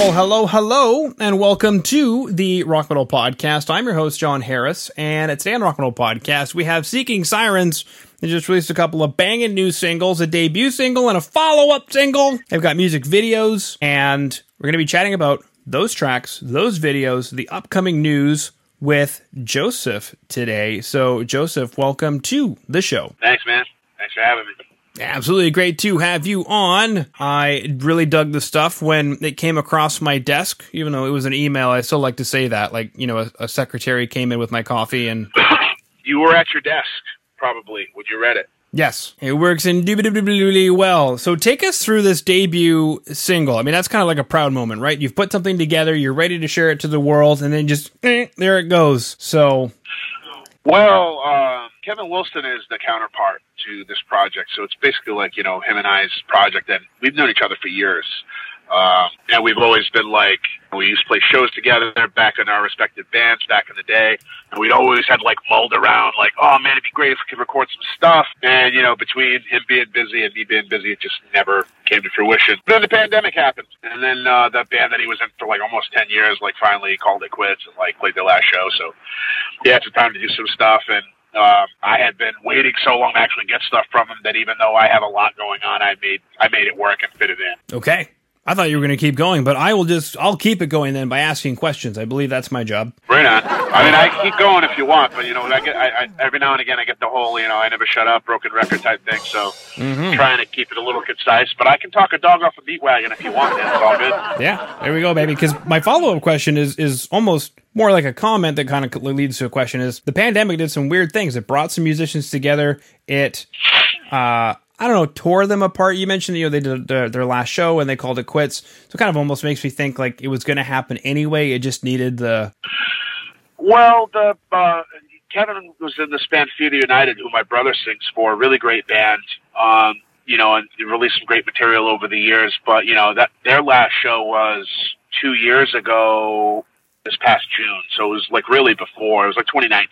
Well, hello, hello, and welcome to the Rock Metal Podcast. I'm your host, Jon Harris, and today on Rock Metal Podcast, we have Seeking Sirens. They just released a couple of banging new singles, a debut single and a follow-up single. They've got music videos, and we're going to be chatting about those tracks, those videos, the upcoming news with Joseph today. So, Joseph, welcome to the show. Thanks, man. Thanks for having me. Absolutely great to have you on. I really dug the stuff when it came across my desk, even though it was an email. I still like to say that, like you know, a, a secretary came in with my coffee and you were at your desk probably when you read it. Yes, it works indubitably well. So take us through this debut single. I mean, that's kind of like a proud moment, right? You've put something together, you're ready to share it to the world, and then just eh, there it goes. So, well, uh, Kevin Wilson is the counterpart to this project, so it's basically like you know him and I's project, and we've known each other for years. Um, and we've always been like, we used to play shows together back in our respective bands back in the day. And we'd always had like mulled around, like, oh man, it'd be great if we could record some stuff. And, you know, between him being busy and me being busy, it just never came to fruition. But then the pandemic happened. And then, uh, that band that he was in for like almost 10 years, like finally called it quits and like played their last show. So he had some time to do some stuff. And, um, I had been waiting so long to actually get stuff from him that even though I have a lot going on, I made I made it work and fit it in. Okay. I thought you were going to keep going, but I will just I'll keep it going then by asking questions. I believe that's my job. Right on. I mean, I keep going if you want, but you know, I get I, I, every now and again I get the whole you know I never shut up broken record type thing. So mm-hmm. trying to keep it a little concise, but I can talk a dog off a meat wagon if you want. It's all good. Yeah, there we go, baby. Because my follow up question is is almost more like a comment that kind of leads to a question is the pandemic did some weird things. It brought some musicians together. It uh I don't know, tore them apart. You mentioned you know they did their, their last show and they called it quits. So it kind of almost makes me think like it was going to happen anyway. It just needed the. Well, the uh, Kevin was in this band Theater United, who my brother sings for. Really great band. Um, you know, and released some great material over the years. But you know that their last show was two years ago, this past June. So it was like really before. It was like 2019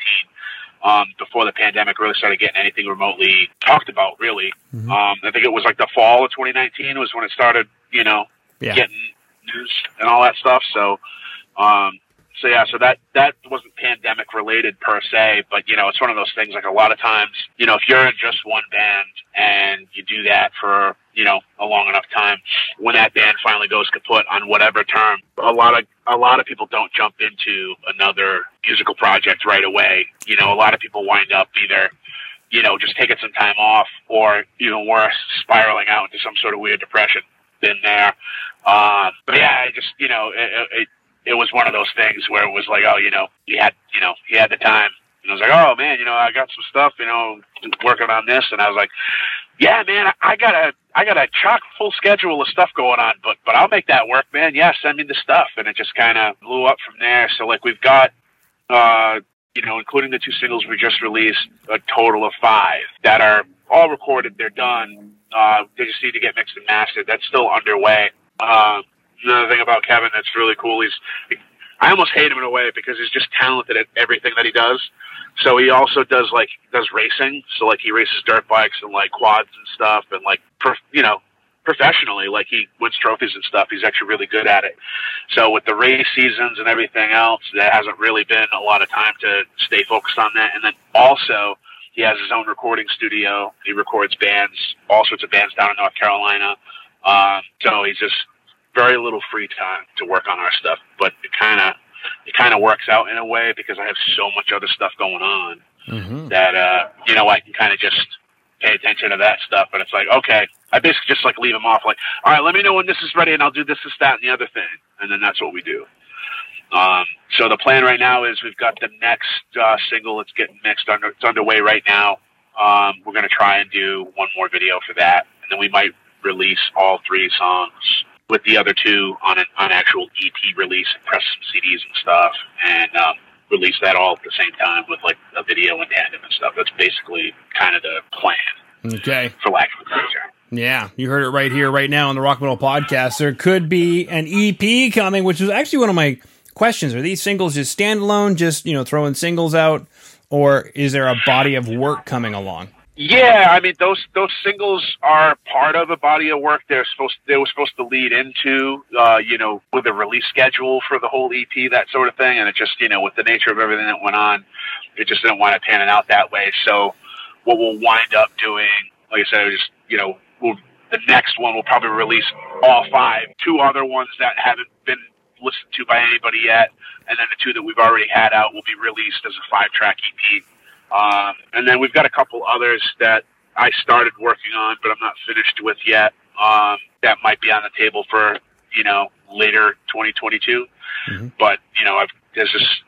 um, before the pandemic really started getting anything remotely talked about. Really, mm-hmm. um, I think it was like the fall of 2019 was when it started. You know, yeah. getting news and all that stuff. So, um, so yeah, so that that wasn't pandemic related per se, but you know, it's one of those things. Like a lot of times, you know, if you're in just one band and you do that for you know a long enough time, when that band finally goes kaput on whatever term, a lot of a lot of people don't jump into another musical project right away. You know, a lot of people wind up either you know just taking some time off or even worse, spiraling out into some sort of weird depression. Been there. Uh, but yeah, I just, you know, it, it, it was one of those things where it was like, oh, you know, he had, you know, he had the time. And I was like, oh man, you know, I got some stuff, you know, working on this, and I was like, yeah, man, I got a, I got a chock full schedule of stuff going on, but, but I'll make that work, man. Yeah, send me the stuff, and it just kind of blew up from there. So like, we've got, uh, you know, including the two singles we just released, a total of five that are all recorded. They're done. Uh, they just need to get mixed and mastered. That's still underway. Um, another thing about Kevin that's really cool. He's I almost hate him in a way because he's just talented at everything that he does. So he also does like does racing. So like he races dirt bikes and like quads and stuff, and like you know professionally, like he wins trophies and stuff. He's actually really good at it. So with the race seasons and everything else, there hasn't really been a lot of time to stay focused on that. And then also he has his own recording studio. He records bands, all sorts of bands down in North Carolina. Um, so he's just very little free time to work on our stuff, but it kind of it kind of works out in a way because I have so much other stuff going on mm-hmm. that uh, you know I can kind of just pay attention to that stuff. But it's like okay, I basically just like leave them off. Like all right, let me know when this is ready, and I'll do this, this, that, and the other thing, and then that's what we do. Um, so the plan right now is we've got the next uh, single. It's getting mixed. Under, it's underway right now. Um, we're going to try and do one more video for that, and then we might release all three songs with the other two on an on actual EP release and press some CDs and stuff, and um, release that all at the same time with like a video in tandem and stuff. That's basically kind of the plan. Okay. For lack of a better term. Yeah, you heard it right here, right now on the Rock Metal Podcast. There could be an EP coming, which is actually one of my questions. Are these singles just standalone, just you know throwing singles out, or is there a body of work coming along? Yeah, I mean those those singles are part of a body of work. They're supposed they were supposed to lead into uh, you know with a release schedule for the whole EP that sort of thing, and it just you know with the nature of everything that went on, it just didn't wind up panning out that way. So what we'll wind up doing, like I said, just you know we'll, the next one will probably release all five. Two other ones that haven't been listened to by anybody yet, and then the two that we've already had out will be released as a five track EP. Um, and then we've got a couple others that I started working on, but I'm not finished with yet. Um, that might be on the table for you know later 2022. Mm-hmm. But you know, I've, there's just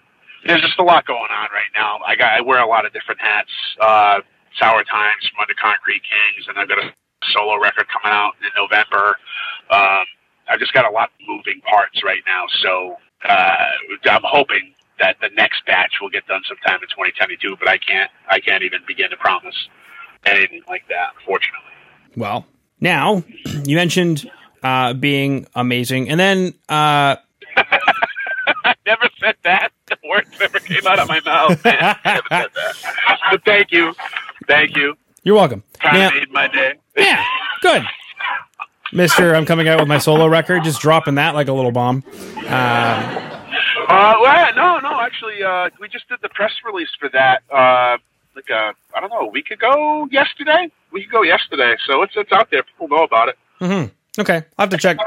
there's just a lot going on right now. I got I wear a lot of different hats. Uh, Sour Times from Under Concrete Kings, and I've got a solo record coming out in November. Um, I've just got a lot of moving parts right now, so uh, I'm hoping that the next batch will get done sometime in 2022, but I can't I can't even begin to promise anything like that, unfortunately. Well, now you mentioned uh, being amazing, and then uh, I never said that. The words never came out of my mouth. Man. I never said that. But thank you, thank you. You're welcome. Of made my day. yeah, good. Mister, I'm coming out with my solo record, just dropping that like a little bomb. Uh, uh, well, no, no, actually, uh, we just did the press release for that. Uh, like a, uh, I don't know, a week ago, yesterday, a week ago, yesterday. So it's it's out there. People know about it. Mm-hmm. Okay, I'll have to check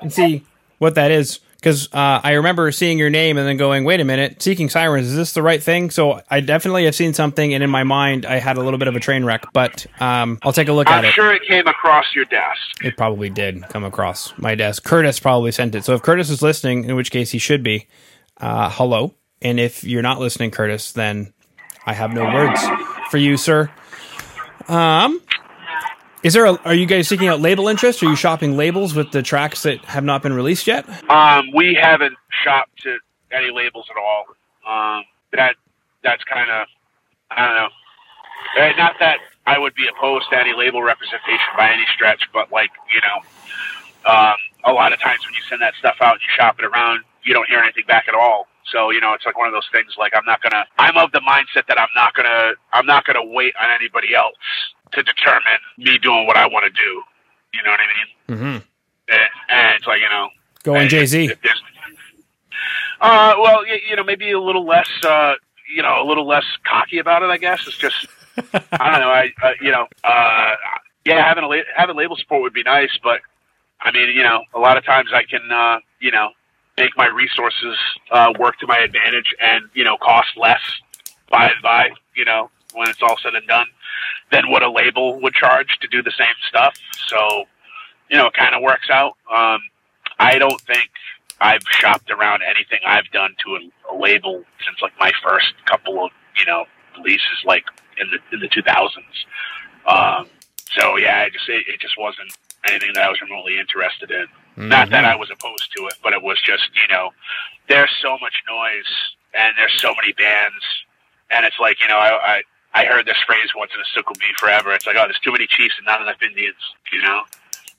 and see what that is because uh, I remember seeing your name and then going, "Wait a minute, Seeking Sirens, is this the right thing?" So I definitely have seen something, and in my mind, I had a little bit of a train wreck. But um, I'll take a look I'm at it. I'm sure it came across your desk. It probably did come across my desk. Curtis probably sent it. So if Curtis is listening, in which case he should be, uh, hello. And if you're not listening, Curtis, then I have no words for you, sir. Um, is there? A, are you guys seeking out label interest? Are you shopping labels with the tracks that have not been released yet? Um, we haven't shopped to any labels at all. Um, that that's kind of I don't know. Uh, not that I would be opposed to any label representation by any stretch, but like you know, um, a lot of times when you send that stuff out and you shop it around, you don't hear anything back at all. So you know, it's like one of those things. Like I'm not gonna. I'm of the mindset that I'm not gonna. I'm not gonna wait on anybody else to determine me doing what I want to do. You know what I mean? Mm-hmm. And, and it's like you know, going Jay Z. Uh, well, you, you know, maybe a little less. Uh, you know, a little less cocky about it. I guess it's just. I don't know. I uh, you know. Uh, yeah, having a having label support would be nice, but I mean, you know, a lot of times I can, uh, you know, make my resources uh, work to my advantage and you know cost less by and by you know when it's all said and done than what a label would charge to do the same stuff. So you know it kind of works out. Um, i don't think i've shopped around anything i've done to a, a label since like my first couple of you know releases like in the in the 2000s um, so yeah it just it, it just wasn't anything that i was remotely interested in Mm-hmm. Not that I was opposed to it, but it was just, you know, there's so much noise and there's so many bands. And it's like, you know, I, I, I heard this phrase once and it stuck with me forever. It's like, oh, there's too many chiefs and not enough Indians, you know?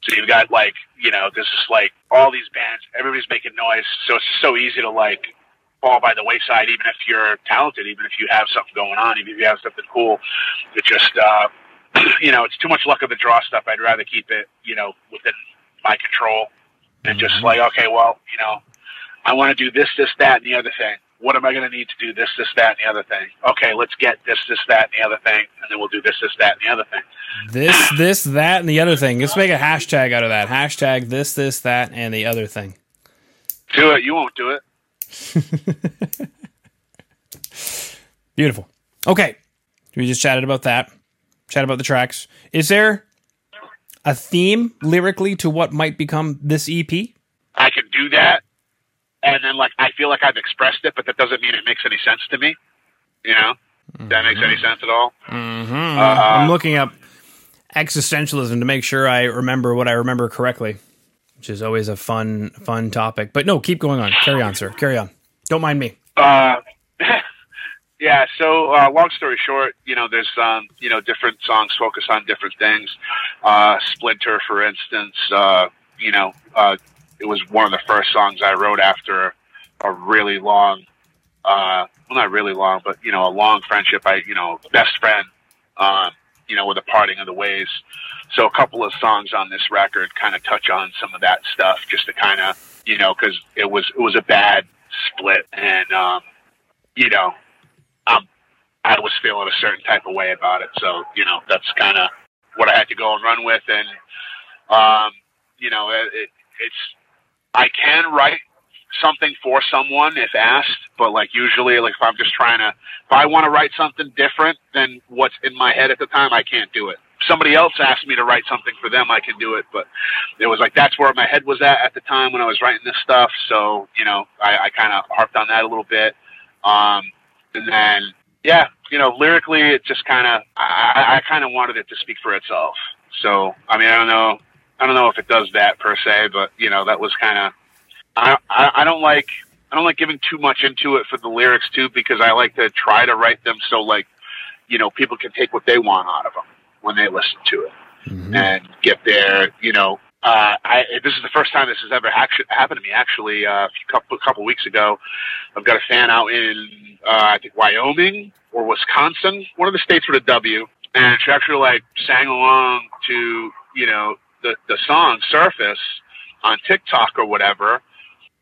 So you've got like, you know, this is like all these bands, everybody's making noise. So it's so easy to like fall by the wayside, even if you're talented, even if you have something going on, even if you have something cool. It just, uh, you know, it's too much luck of the draw stuff. I'd rather keep it, you know, within my control and just mm-hmm. like, okay, well, you know, I want to do this, this, that, and the other thing. What am I going to need to do this, this, that, and the other thing? Okay, let's get this, this, that, and the other thing, and then we'll do this, this, that, and the other thing. This, this, that, and the other thing. Let's make a hashtag out of that. Hashtag this, this, that, and the other thing. Do it. You won't do it. Beautiful. Okay. We just chatted about that. Chat about the tracks. Is there a theme lyrically to what might become this EP? I can do that, and then like I feel like I've expressed it, but that doesn't mean it makes any sense to me. You know, mm-hmm. that makes any sense at all. Mm-hmm. Uh, I'm looking up existentialism to make sure I remember what I remember correctly, which is always a fun fun topic. But no, keep going on. Carry on, sir. Carry on. Don't mind me. Uh, Yeah. So, uh, long story short, you know, there's, um, you know, different songs focus on different things. Uh, Splinter, for instance, uh, you know, uh, it was one of the first songs I wrote after a really long, uh, well, not really long, but, you know, a long friendship. I, you know, best friend, um, you know, with the parting of the ways. So a couple of songs on this record kind of touch on some of that stuff, just to kind of, you know, because it was it was a bad split, and um, you know, um, I was feeling a certain type of way about it. So you know, that's kind of what I had to go and run with, and um, you know, it, it, it's I can write something for someone if asked, but like usually, like if I'm just trying to, if I want to write something different than what's in my head at the time, I can't do it. Somebody else asked me to write something for them, I can do it, but it was like that's where my head was at at the time when I was writing this stuff. So you know, I, I kind of harped on that a little bit, um, and then yeah, you know, lyrically, it just kind of I, I kind of wanted it to speak for itself. So I mean, I don't know. I don't know if it does that per se, but you know that was kind of I, I I don't like I don't like giving too much into it for the lyrics too because I like to try to write them so like you know people can take what they want out of them when they listen to it Mhm. and get their you know uh, I this is the first time this has ever happened to me actually uh, a couple couple weeks ago I've got a fan out in uh, I think Wyoming or Wisconsin one of the states with a W and she actually like sang along to you know the the song Surface on TikTok or whatever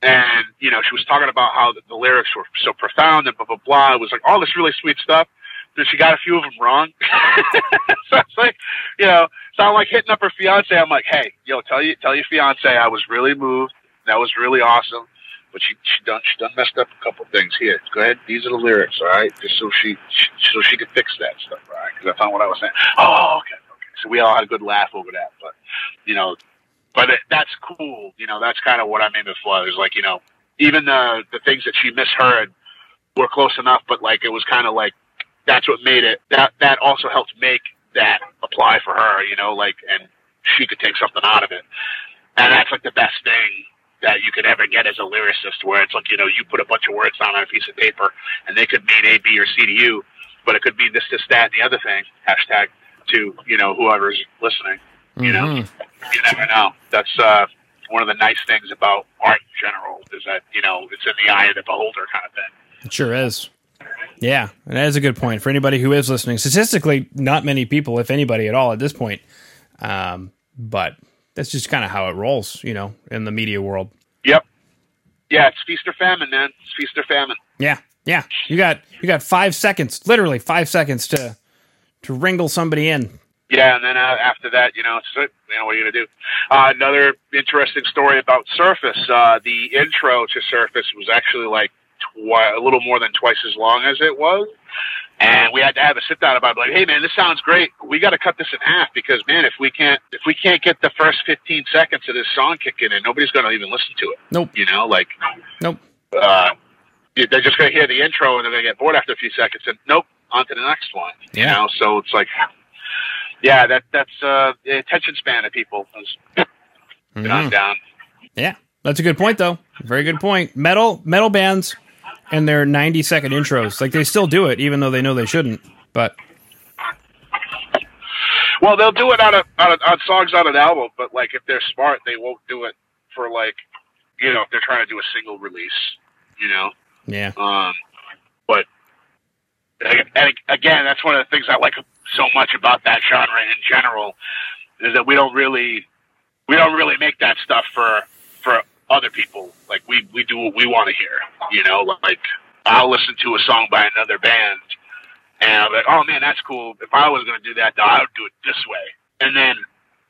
and you know she was talking about how the, the lyrics were so profound and blah blah blah. It was like all this really sweet stuff. She got a few of them wrong. so it's like, you know, so I'm like hitting up her fiance. I'm like, hey, yo, tell you tell your fiance I was really moved. That was really awesome. But she she done she done messed up a couple things here. Go ahead, these are the lyrics, all right, just so she, she so she could fix that stuff, all right? Because I found what I was saying. Oh, okay, okay. So we all had a good laugh over that. But you know, but it, that's cool. You know, that's kind of what I'm aiming for. Is like, you know, even the the things that she misheard were close enough, but like it was kind of like that's what made it. That that also helped make that apply for her. You know, like and she could take something out of it, and that's like the best thing that you could ever get as a lyricist, where it's like you know you put a bunch of words down on a piece of paper, and they could mean A, B, or C to you, but it could mean this, this, that, and the other thing. Hashtag to you know whoever's listening. You know, Mhm. you never know. That's uh, one of the nice things about art in general is that you know it's in the eye of the beholder kind of thing. It sure is. Yeah, and that is a good point for anybody who is listening. Statistically, not many people, if anybody at all, at this point. Um, but that's just kind of how it rolls, you know, in the media world. Yep. Yeah, it's feast or famine, man. It's feast or famine. Yeah, yeah. You got you got five seconds, literally five seconds to to wrangle somebody in. Yeah, and then uh, after that, you know, it's you know what are you gonna do? Uh, another interesting story about Surface. Uh, the intro to Surface was actually like a little more than twice as long as it was, and we had to have a sit down about it. Like, hey man, this sounds great. We got to cut this in half because man, if we can't if we can't get the first fifteen seconds of this song kicking in, nobody's gonna even listen to it. Nope, You know, like nope. uh, they're just going to hear the intro and they're going to get bored after a few seconds and nope, on to the next one. You Yeah. know, so it's like, yeah, that that's uh, the attention span of people on Mhm. down. Yeah, that's a good point, though. Very good point. Metal metal bands and their ninety second intros, like they still do it, even though they know they shouldn't. But Well, they'll do it on a, on, a, on songs on an album, but like if they're smart, they won't do it for like, you know, if they're trying to do a single release. You know, yeah, Um, but and again, that's one of the things I like so much about that genre in general is that we don't really we don't really make that stuff for for other people. Like we we do what we want to hear. You know, like I'll listen to a song by another band and I'm like, oh man, that's cool. If I was going to do that, though, I would do it this way. And then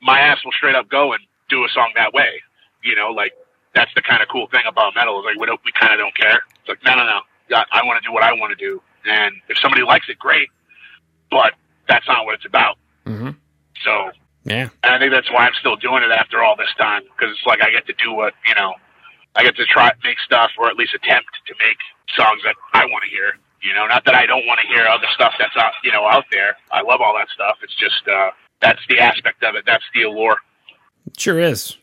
my ass will straight up go and do a song that way. You know, like that's the kind of cool thing about metal is like we don't we kind of don't care. It's like no no no, I, I want to do what I want to do, and if somebody likes it, great. But that's not what it's about. hmm So, yeah, and I think that's why I'm still doing it after all this time because it's like I get to do what you know, I get to try make stuff or at least attempt to make songs that I want to hear. You know, not that I don't want to hear other stuff that's out you know out there. I love all that stuff. It's just uh, that's the aspect of it. That's the allure. sure is.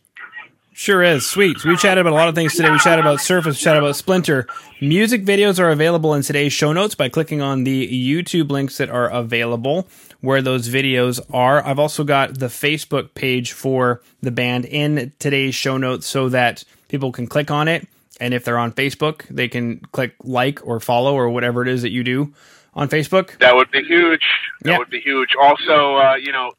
Sure is. Sweet. So we chatted about a lot of things today. We chatted about Surface, we chatted about Splinter. Music videos are available in today's show notes by clicking on the YouTube links that are available where those videos are. I've also got the Facebook page for the band in today's show notes so that people can click on it. And if they're on Facebook, they can click like or follow or whatever it is that you do on Facebook? That would be huge. That Yeah. would be huge. Also, uh, you know,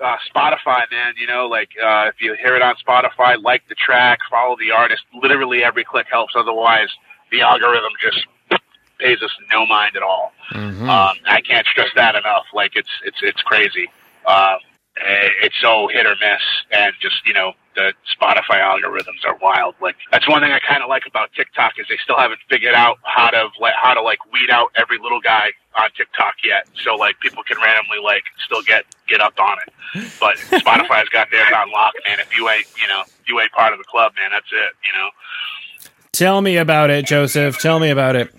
uh, Spotify, man. You know, like uh, if you hear it on Spotify, like the track, follow the artist. Literally every click helps. Otherwise, the algorithm just pays us no mind at all. Mm-hmm. Um, I can't stress that enough. Like it's it's it's crazy. Um, eh, it's so hit or miss, and just you know the Spotify algorithms are wild. Like that's one thing I kind of like about TikTok is they still haven't figured out how to like how to like weed out every little guy on TikTok yet. So like people can randomly like still get get up on it. But Spotify's got theirs on lock, man. If you ain't you know you ain't part of the club, man, that's it. You know. Tell me about it, Joseph. Tell me about it.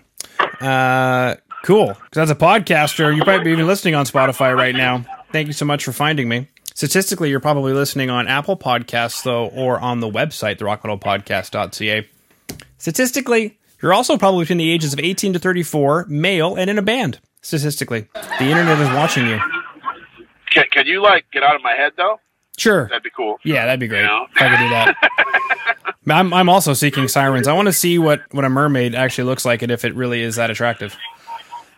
Uh, cool. Because as a podcaster, you might be even listening on Spotify right now. Thank you so much for finding me. Statistically, you're probably listening on Apple Podcasts, though, or on the website, therockmetalpodcast.ca. Statistically, you're also probably between the ages of 18 to 34, male, and in a band. Statistically, the internet is watching you. Can, can you like get out of my head though? Sure. That'd be cool. Yeah, that'd be great You know? if I could do that. I'm, I'm also seeking sirens. I want to see what, what a mermaid actually looks like and if it really is that attractive.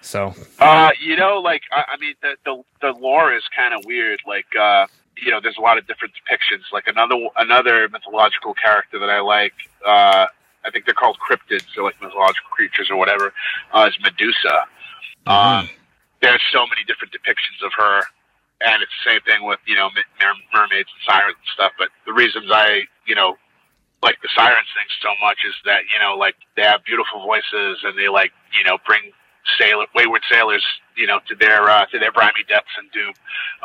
So, Uh, you know, like I, I mean, the, the the lore is kind of weird. Like, uh, you know, there's a lot of different depictions. Like another another mythological character that I like. Uh, I think they're called cryptids, or like mythological creatures or whatever. Uh, is Medusa. Um, there's so many different depictions of her, and it's the same thing with you know mer- mermaids and sirens and stuff. But the reasons I you know like the sirens thing so much is that you know like they have beautiful voices and they like you know bring sailor wayward sailors you know to their uh, to their briny depths and doom,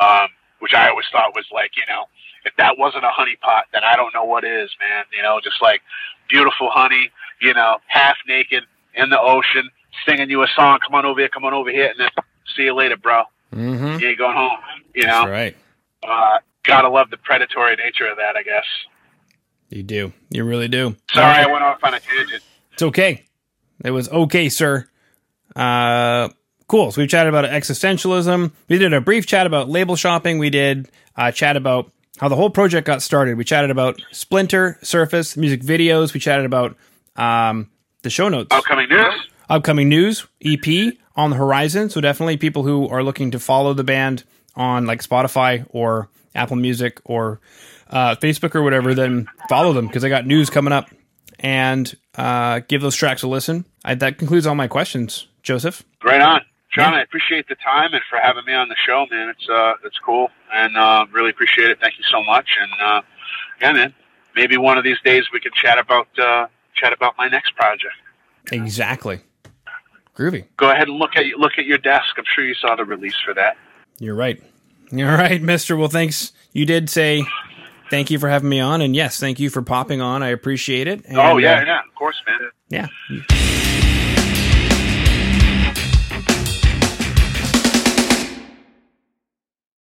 um, which I always thought was like you know if that wasn't a honey pot then I don't know what is man you know just like beautiful honey you know half naked in the ocean singing you a song come on over here come on over here and then see you later bro mm-hmm. you ain't going home you know that's right. uh, gotta love the predatory nature of that I guess You do. You really do. sorry I went off on a tangent. It's okay. It was okay, sir. Uh, cool. So we chatted about existentialism. We did a brief chat about label shopping. We did uh, chat about how the whole project got started. We chatted about Splinter, Surface, music videos. We chatted about um, the show notes, Upcoming news. upcoming news, EP on the horizon. So definitely people who are looking to follow the band on like Spotify or Apple Music or uh, Facebook or whatever, then follow them because I got news coming up and uh, give those tracks a listen. I, that concludes all my questions, Joseph. Right on, Jon. Yeah. I appreciate the time and for having me on the show, man. It's uh, it's cool, and uh, really appreciate it. Thank you so much. And uh, yeah, man. Maybe one of these days we can chat about uh, chat about my next project. Exactly. Groovy. Go ahead and look at look at your desk. I'm sure you saw the release for that. You're right. You're right, Mister. Well, thanks. You did say thank you for having me on, and yes, thank you for popping on. I appreciate it. And, oh yeah, uh, yeah, of course, man. yeah.